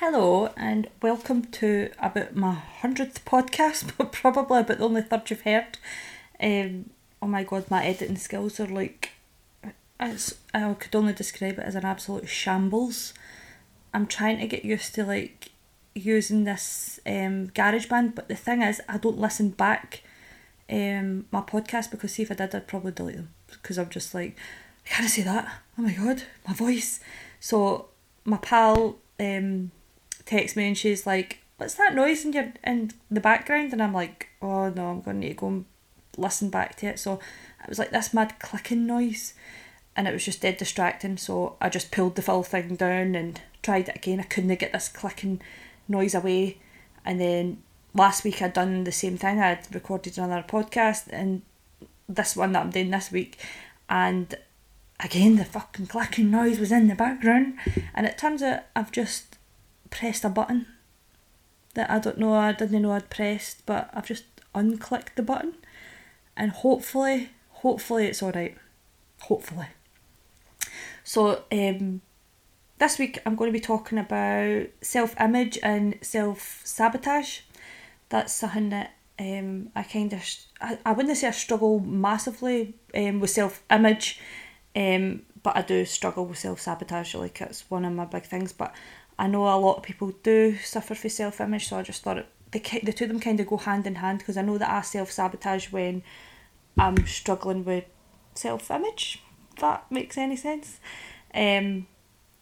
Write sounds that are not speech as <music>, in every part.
Hello and welcome to about my hundredth podcast, <laughs> but probably about the only third you've heard. Um, oh my god, my editing skills are like it's, I could only describe it as an absolute shambles. I'm trying to get used to like using this um, GarageBand, but the thing is, I don't listen back um, my podcast because see if I did, I'd probably delete them because I'm just like, I can't say that. Oh my god, my voice. So my pal um, texts me and she's like, "What's that noise in your in the background?" And I'm like, "Oh no, I'm to need to go and listen back to it." So it was like this mad clicking noise, and it was just dead distracting. So I just pulled the full thing down and tried it again. I couldn't get this clicking noise away, and then last week I'd done the same thing. I'd recorded another podcast, and this one that I'm doing this week, and again the fucking clicking noise was in the background, and it turns out I've just pressed a button that I don't know I didn't know I'd pressed, but I've just unclicked the button, and hopefully, hopefully it's all right. Hopefully. So um, this week I'm going to be talking about self image and self sabotage. That's something that um, I kind of, I, I wouldn't say I struggle massively um, with self image, um, but I do struggle with self sabotage. Like it's one of my big things. But I know a lot of people do suffer for self image, so I just thought the, the two of them kind of go hand in hand because I know that I self sabotage when I'm struggling with self image, if that makes any sense. Um,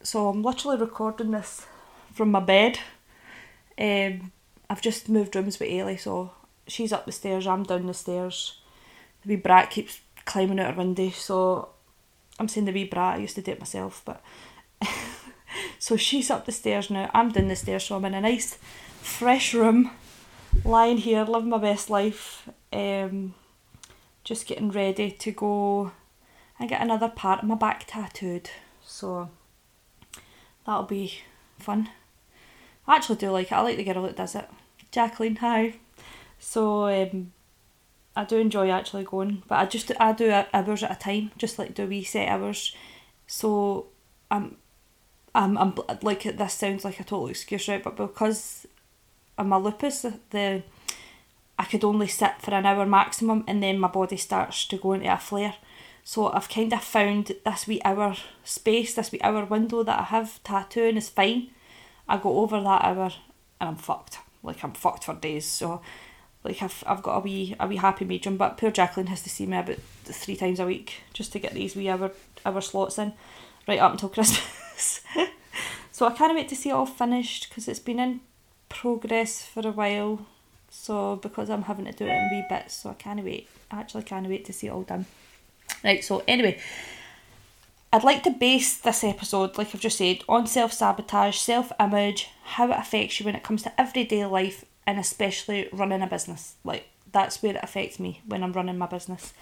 so I'm literally recording this from my bed. Um, I've just moved rooms with Ailey, so she's up the stairs, I'm down the stairs. The wee brat keeps climbing out her window, so I'm saying the wee brat, I used to do it myself, but <laughs> so she's up the stairs now, I'm down the stairs, so I'm in a nice fresh room, lying here, living my best life, um, just getting ready to go and get another part of my back tattooed. So that'll be fun. I actually do like it. I like the girl that does it. Jacqueline, hi. So um, I do enjoy actually going, but I just I do hours at a time, just like do we set hours. So I'm, I'm, I'm like this sounds like a total excuse, right? But because of my lupus, the, the I could only sit for an hour maximum, and then my body starts to go into a flare. So I've kind of found this wee hour space, this wee hour window that I have tattooing is fine. I go over that hour and I'm fucked. Like I'm fucked for days. So like I've I've got a wee a wee happy medium, but poor Jacqueline has to see me about three times a week just to get these wee hour hour slots in, right up until Christmas. <laughs> <laughs> so I can't wait to see it all finished because it's been in progress for a while. So because I'm having to do it in wee bits, so I can't wait. I actually can't wait to see it all done. Right, so anyway, I'd like to base this episode, like I've just said, on self sabotage, self image, how it affects you when it comes to everyday life, and especially running a business. Like, that's where it affects me when I'm running my business.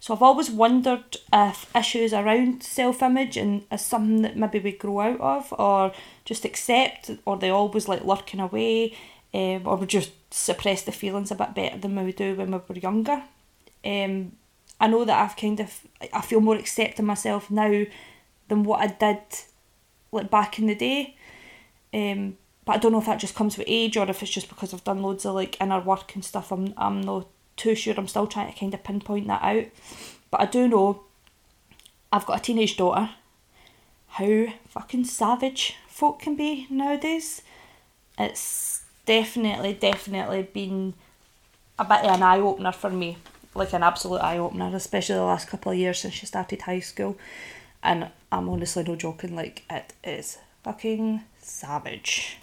So I've always wondered if issues around self image and is something that maybe we grow out of or just accept, or they always like lurking away, um, or we just suppress the feelings a bit better than we do when we were younger. Um, I know that I've kind of I feel more accepting myself now than what I did like back in the day. Um, but I don't know if that just comes with age or if it's just because I've done loads of like inner work and stuff. I'm I'm not too sure. I'm still trying to kind of pinpoint that out. But I do know I've got a teenage daughter. How fucking savage folk can be nowadays. It's definitely, definitely been a bit of an eye opener for me like an absolute eye opener, especially the last couple of years since she started high school. And I'm honestly no joking, like it is fucking savage.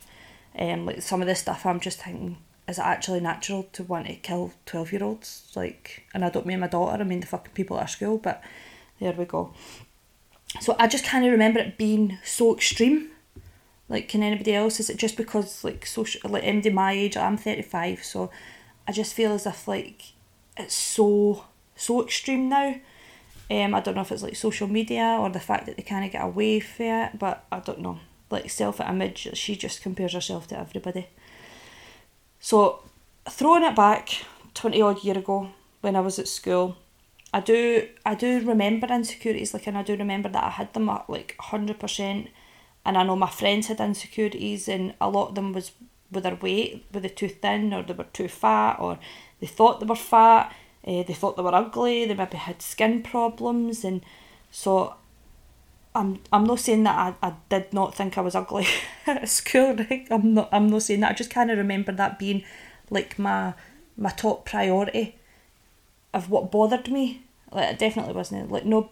And um, like some of this stuff I'm just thinking, is it actually natural to want to kill twelve year olds? Like and I don't mean my daughter, I mean the fucking people at our school, but there we go. So I just kind of remember it being so extreme. Like can anybody else? Is it just because like social like MD my age, I'm thirty five, so I just feel as if like it's so so extreme now. Um, I don't know if it's like social media or the fact that they kind of get away from it, but I don't know. Like self image, she just compares herself to everybody. So, throwing it back twenty odd year ago when I was at school, I do I do remember insecurities like, and I do remember that I had them at like hundred percent, And I know my friends had insecurities, and a lot of them was with their weight, were they too thin, or they were too fat, or they thought they were fat, uh, they thought they were ugly, they maybe had skin problems, and so I'm I'm not saying that I, I did not think I was ugly <laughs> at school. Right? I'm not I'm not saying that. I just kind of remember that being like my my top priority of what bothered me. Like it definitely wasn't like no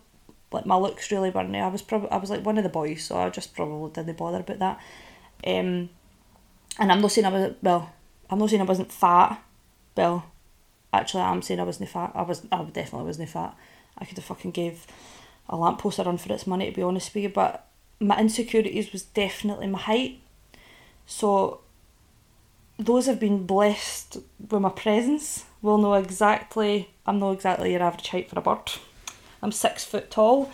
like my looks really weren't. I was probably I was like one of the boys, so I just probably didn't bother about that. Um, and I'm not saying I was well. I'm not saying I wasn't fat. Well, actually, I'm saying I wasn't fat. I was I definitely wasn't fat. I could have fucking gave a lamppost a run for its money to be honest with you. But my insecurities was definitely my height. So those have been blessed with my presence will know exactly I'm not exactly your average height for a bird. I'm six foot tall.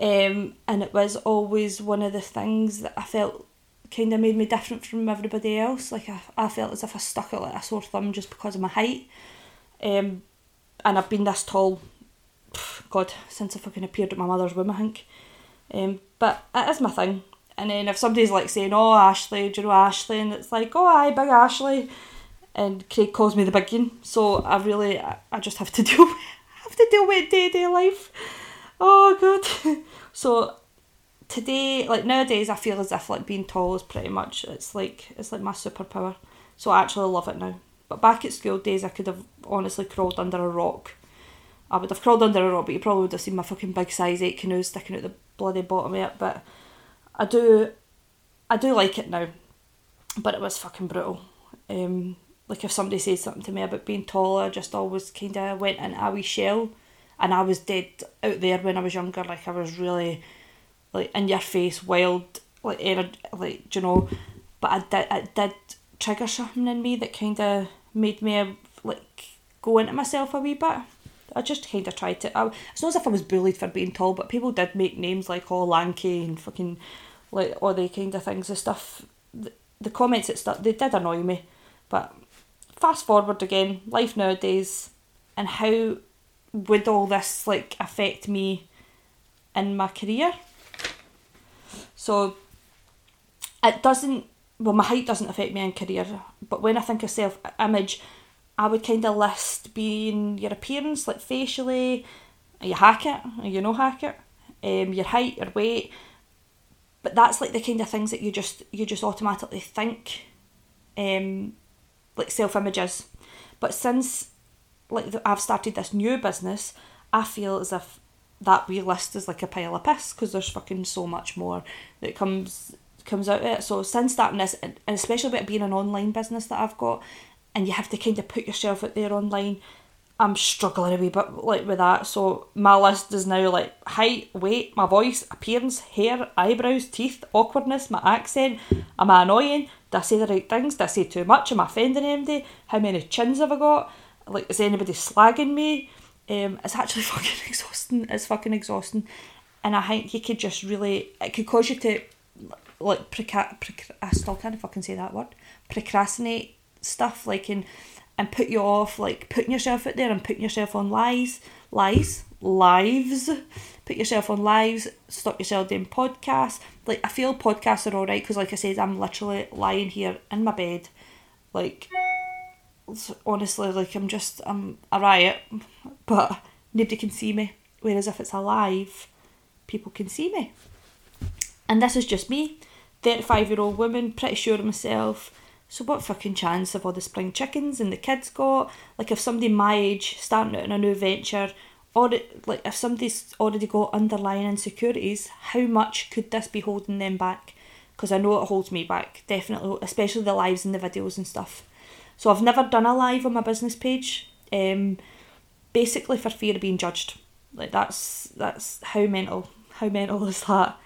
Um, and it was always one of the things that I felt kind of made me different from everybody else. Like I, I felt as if I stuck out like a sore thumb just because of my height. Um, and I've been this tall, God, since I fucking appeared at my mother's womb, I think. Um, but it is my thing. And then if somebody's like saying, "Oh, Ashley, do you know Ashley?" and it's like, "Oh, hi, big Ashley," and Craig calls me the big one, so I really, I, I just have to <laughs> deal, have to deal with day to day life. Oh god. <laughs> so today, like nowadays, I feel as if like being tall is pretty much it's like it's like my superpower. So I actually love it now. But back at school days, I could have honestly crawled under a rock. I would have crawled under a rock, but you probably would have seen my fucking big size eight canoes sticking out the bloody bottom of it. But I do, I do like it now, but it was fucking brutal. Um, like if somebody said something to me about being taller, I just always kind of went in a wee shell, and I was dead out there when I was younger. Like I was really, like in your face, wild, like energy, like you know. But I did, it did trigger something in me that kind of made me like go into myself a wee bit. I just kind of tried to. I, it's not as if I was bullied for being tall, but people did make names like all oh, lanky and fucking like all the kind of things and stuff. The, the comments that stuff they did annoy me, but fast forward again, life nowadays, and how would all this like affect me in my career? So it doesn't. Well, my height doesn't affect me in career, but when I think of self image, I would kind of list being your appearance, like facially, you hack it, you know hack it, um, your height, your weight, but that's like the kind of things that you just you just automatically think um like self images but since like I've started this new business I feel as if that wee list is like a pile of piss because there's fucking so much more that comes comes out of it. So since starting this and especially with it being an online business that I've got and you have to kind of put yourself out there online I'm struggling a wee bit like with that. So my list is now like height, weight, my voice, appearance, hair, eyebrows, teeth, awkwardness, my accent. Am I annoying? Do I say the right things? Do I say too much? Am I offending anybody? How many chins have I got? Like is anybody slagging me? Um, it's actually <laughs> fucking exhausting. It's fucking exhausting, and I think you could just really it could cause you to like preca- preca- I still can't fucking say that word procrastinate stuff like in and put you off like putting yourself out there and putting yourself on lies, lies, lives. Put yourself on lives. Stop yourself doing podcasts. Like I feel podcasts are alright because, like I said, I'm literally lying here in my bed, like honestly, like I'm just I'm a riot, but nobody can see me. Whereas if it's a live, people can see me. And this is just me, 35 year old woman, pretty sure of myself, so what fucking chance have all the spring chickens and the kids got? Like if somebody my age starting out in a new venture, or like if somebody's already got underlying insecurities, how much could this be holding them back? Because I know it holds me back, definitely, especially the lives and the videos and stuff. So I've never done a live on my business page, um, basically for fear of being judged. Like that's that's how mental how mental <laughs> is that?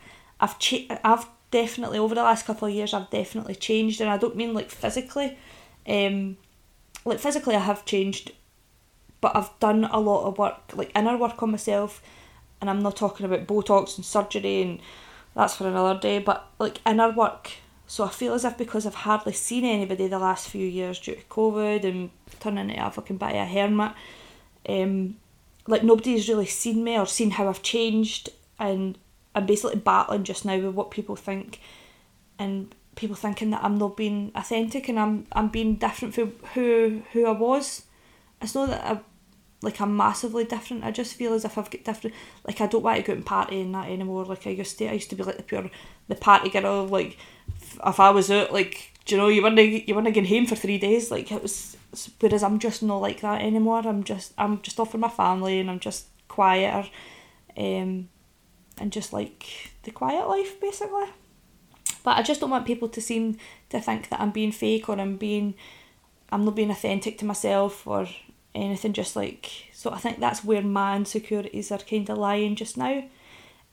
I've cha- I've definitely over the last couple of years I've definitely changed and I don't mean like physically. Um like physically I have changed but I've done a lot of work like inner work on myself and I'm not talking about Botox and surgery and that's for another day but like inner work. So I feel as if because I've hardly seen anybody the last few years due to COVID and turning into a fucking bit a hermit um like nobody's really seen me or seen how I've changed and I'm basically battling just now with what people think and people thinking that I'm not being authentic and I'm I'm being different from who who I was. It's not that I like I'm massively different. I just feel as if I've got different like I don't want to go and party and that anymore. Like I used to I used to be like the pure the party girl, like if I was out like do you know you weren't you weren't getting home for three days, like it was whereas I'm just not like that anymore. I'm just I'm just off with my family and I'm just quieter. Um and just like the quiet life basically. But I just don't want people to seem to think that I'm being fake or I'm being I'm not being authentic to myself or anything just like so I think that's where my insecurities are kind of lying just now.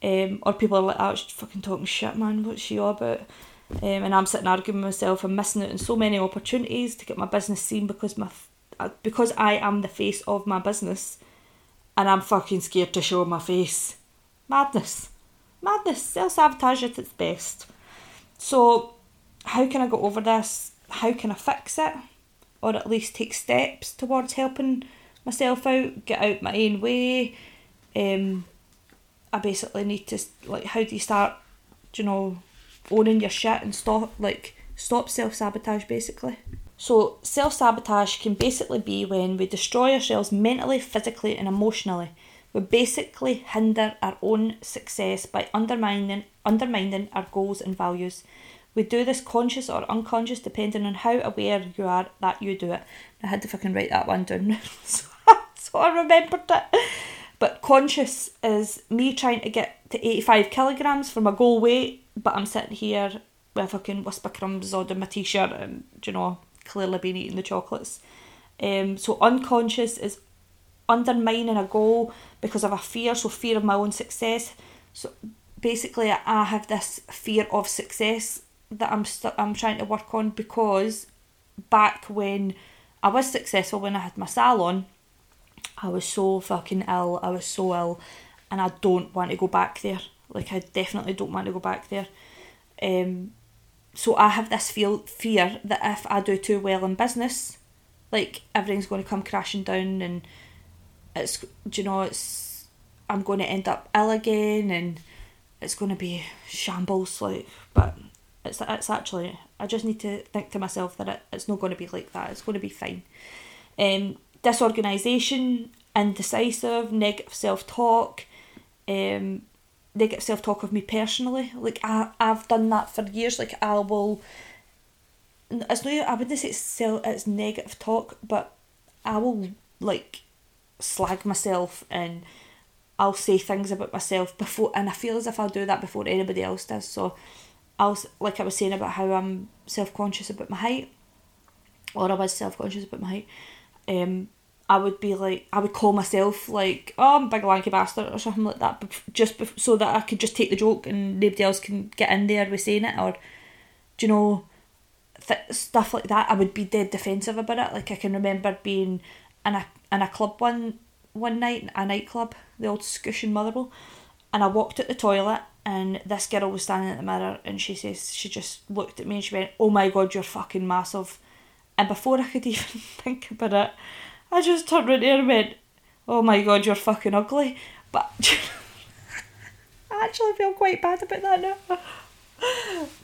Um, or people are like, oh, she's fucking talking shit, man, what's she all about? Um, and I'm sitting arguing with myself, I'm missing out on so many opportunities to get my business seen because my uh, because I am the face of my business and I'm fucking scared to show my face. Madness. Madness. Self sabotage at its best. So, how can I get over this? How can I fix it? Or at least take steps towards helping myself out, get out my own way. Um, I basically need to, like, how do you start, you know, owning your shit and stop, like, stop self sabotage basically? So, self sabotage can basically be when we destroy ourselves mentally, physically, and emotionally. We basically hinder our own success by undermining undermining our goals and values. We do this conscious or unconscious depending on how aware you are that you do it. I had to fucking write that one down so, <laughs> so I remembered it. But conscious is me trying to get to 85 kilograms for my goal weight, but I'm sitting here with fucking Wispa crumbs on my t shirt and, you know, clearly been eating the chocolates. Um, so unconscious is undermining a goal because of a fear, so fear of my own success. So basically I have this fear of success that I'm st- I'm trying to work on because back when I was successful when I had my salon, I was so fucking ill. I was so ill, and I don't want to go back there. Like I definitely don't want to go back there. Um, so I have this feel fear that if I do too well in business, like everything's going to come crashing down, and it's do you know it's I'm going to end up ill again, and it's going to be shambles like but it's it's actually I just need to think to myself that it, it's not going to be like that it's going to be fine. Um disorganization indecisive negative self-talk um negative self-talk of me personally like I, I've done that for years like I will it's not I wouldn't say it's it's negative talk but I will like slag myself and I'll say things about myself before, and I feel as if I'll do that before anybody else does. So, I'll like I was saying about how I'm self conscious about my height, or I was self conscious about my height. Um, I would be like, I would call myself like, oh, I'm a big lanky bastard or something like that, just so that I could just take the joke and nobody else can get in there with saying it, or, do you know, th- stuff like that. I would be dead defensive about it. Like I can remember being in a in a club one one night, a nightclub, the old Scotian Motherwell, and I walked at the toilet and this girl was standing at the mirror and she says she just looked at me and she went, Oh my god, you're fucking massive and before I could <laughs> even think about it, I just turned around and went, Oh my god, you're fucking ugly but <laughs> I actually feel quite bad about that now.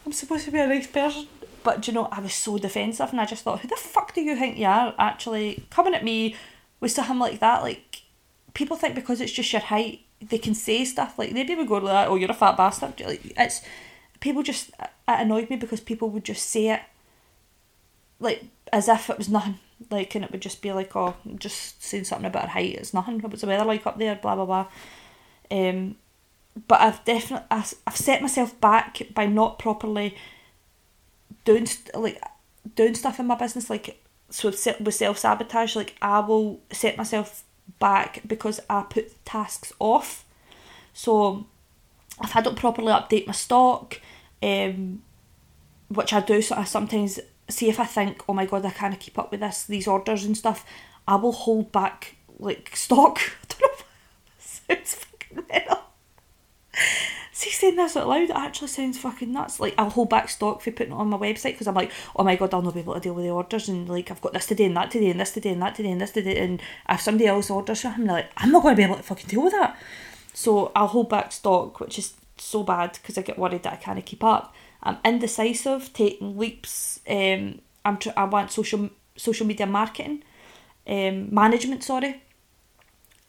I'm supposed to be a nice person. But you know, I was so defensive and I just thought, who the fuck do you think you are actually coming at me with something like that? Like people think because it's just your height, they can say stuff like maybe we go like, that, "Oh, you're a fat bastard." Like it's people just it annoyed me because people would just say it like as if it was nothing. Like and it would just be like, "Oh, just saying something about her height. It's nothing. What's the weather like up there?" Blah blah blah. Um, but I've definitely I've set myself back by not properly doing like doing stuff in my business like so with self sabotage like I will set myself back because I put tasks off. So if I don't properly update my stock, um, which I do, so I sometimes see if I think, oh my god, I can't keep up with this, these orders and stuff, I will hold back like stock. <laughs> I don't know. <laughs> Sounds fucking metal. See, saying this out loud actually sounds fucking nuts. Like, I'll hold back stock for putting it on my website because I'm like, oh my god, I'll not be able to deal with the orders. And like, I've got this today and that today and this today and that today and this today. And if somebody else orders something, like, I'm not going to be able to fucking deal with that. So I'll hold back stock, which is so bad because I get worried that I can't keep up. I'm indecisive, taking leaps. Um, I'm tr- I want social social media marketing, um, management. Sorry,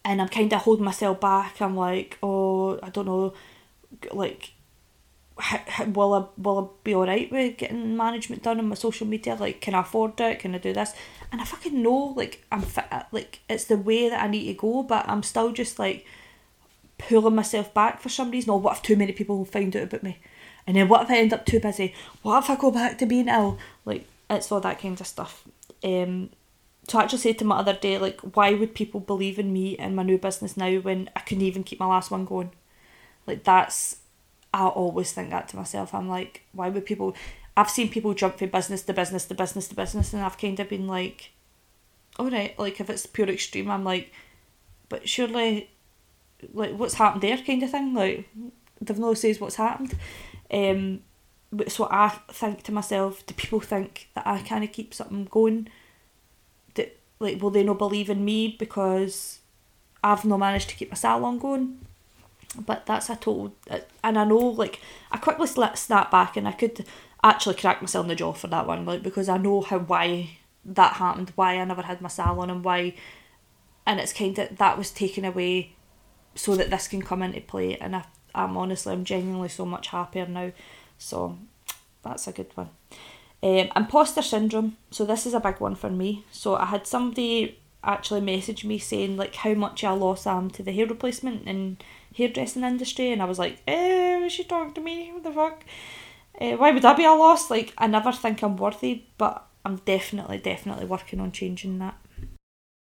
and I'm kind of holding myself back. I'm like, oh, I don't know, like will I will I be alright with getting management done on my social media? Like, can I afford it? Can I do this? And I fucking know, like, I'm fit, like it's the way that I need to go, but I'm still just like pulling myself back for some reason. Or what if too many people find out about me? And then what if I end up too busy? What if I go back to being ill? Like, it's all that kind of stuff. Um, so I actually said to my other day, like, why would people believe in me and my new business now when I couldn't even keep my last one going? Like, that's I always think that to myself. I'm like, why would people? I've seen people jump from business to business to business to business, and I've kind of been like, all right, like if it's pure extreme, I'm like, but surely, like what's happened there, kind of thing. Like, they've no says what's happened. Um, but so I think to myself, do people think that I kind of keep something going? That like, will they not believe in me because I've not managed to keep my salon going? But that's a total and I know like I quickly snap back and I could actually crack myself in the jaw for that one like because I know how why that happened why I never had my salon and why and it's kind of that was taken away so that this can come into play and I, I'm honestly I'm genuinely so much happier now so that's a good one. Um, imposter syndrome so this is a big one for me. So I had somebody actually message me saying like how much I lost am to the hair replacement and hairdressing industry, and I was like, eh, was she talking to me? What the fuck? Uh, why would I be a loss? Like, I never think I'm worthy, but I'm definitely, definitely working on changing that.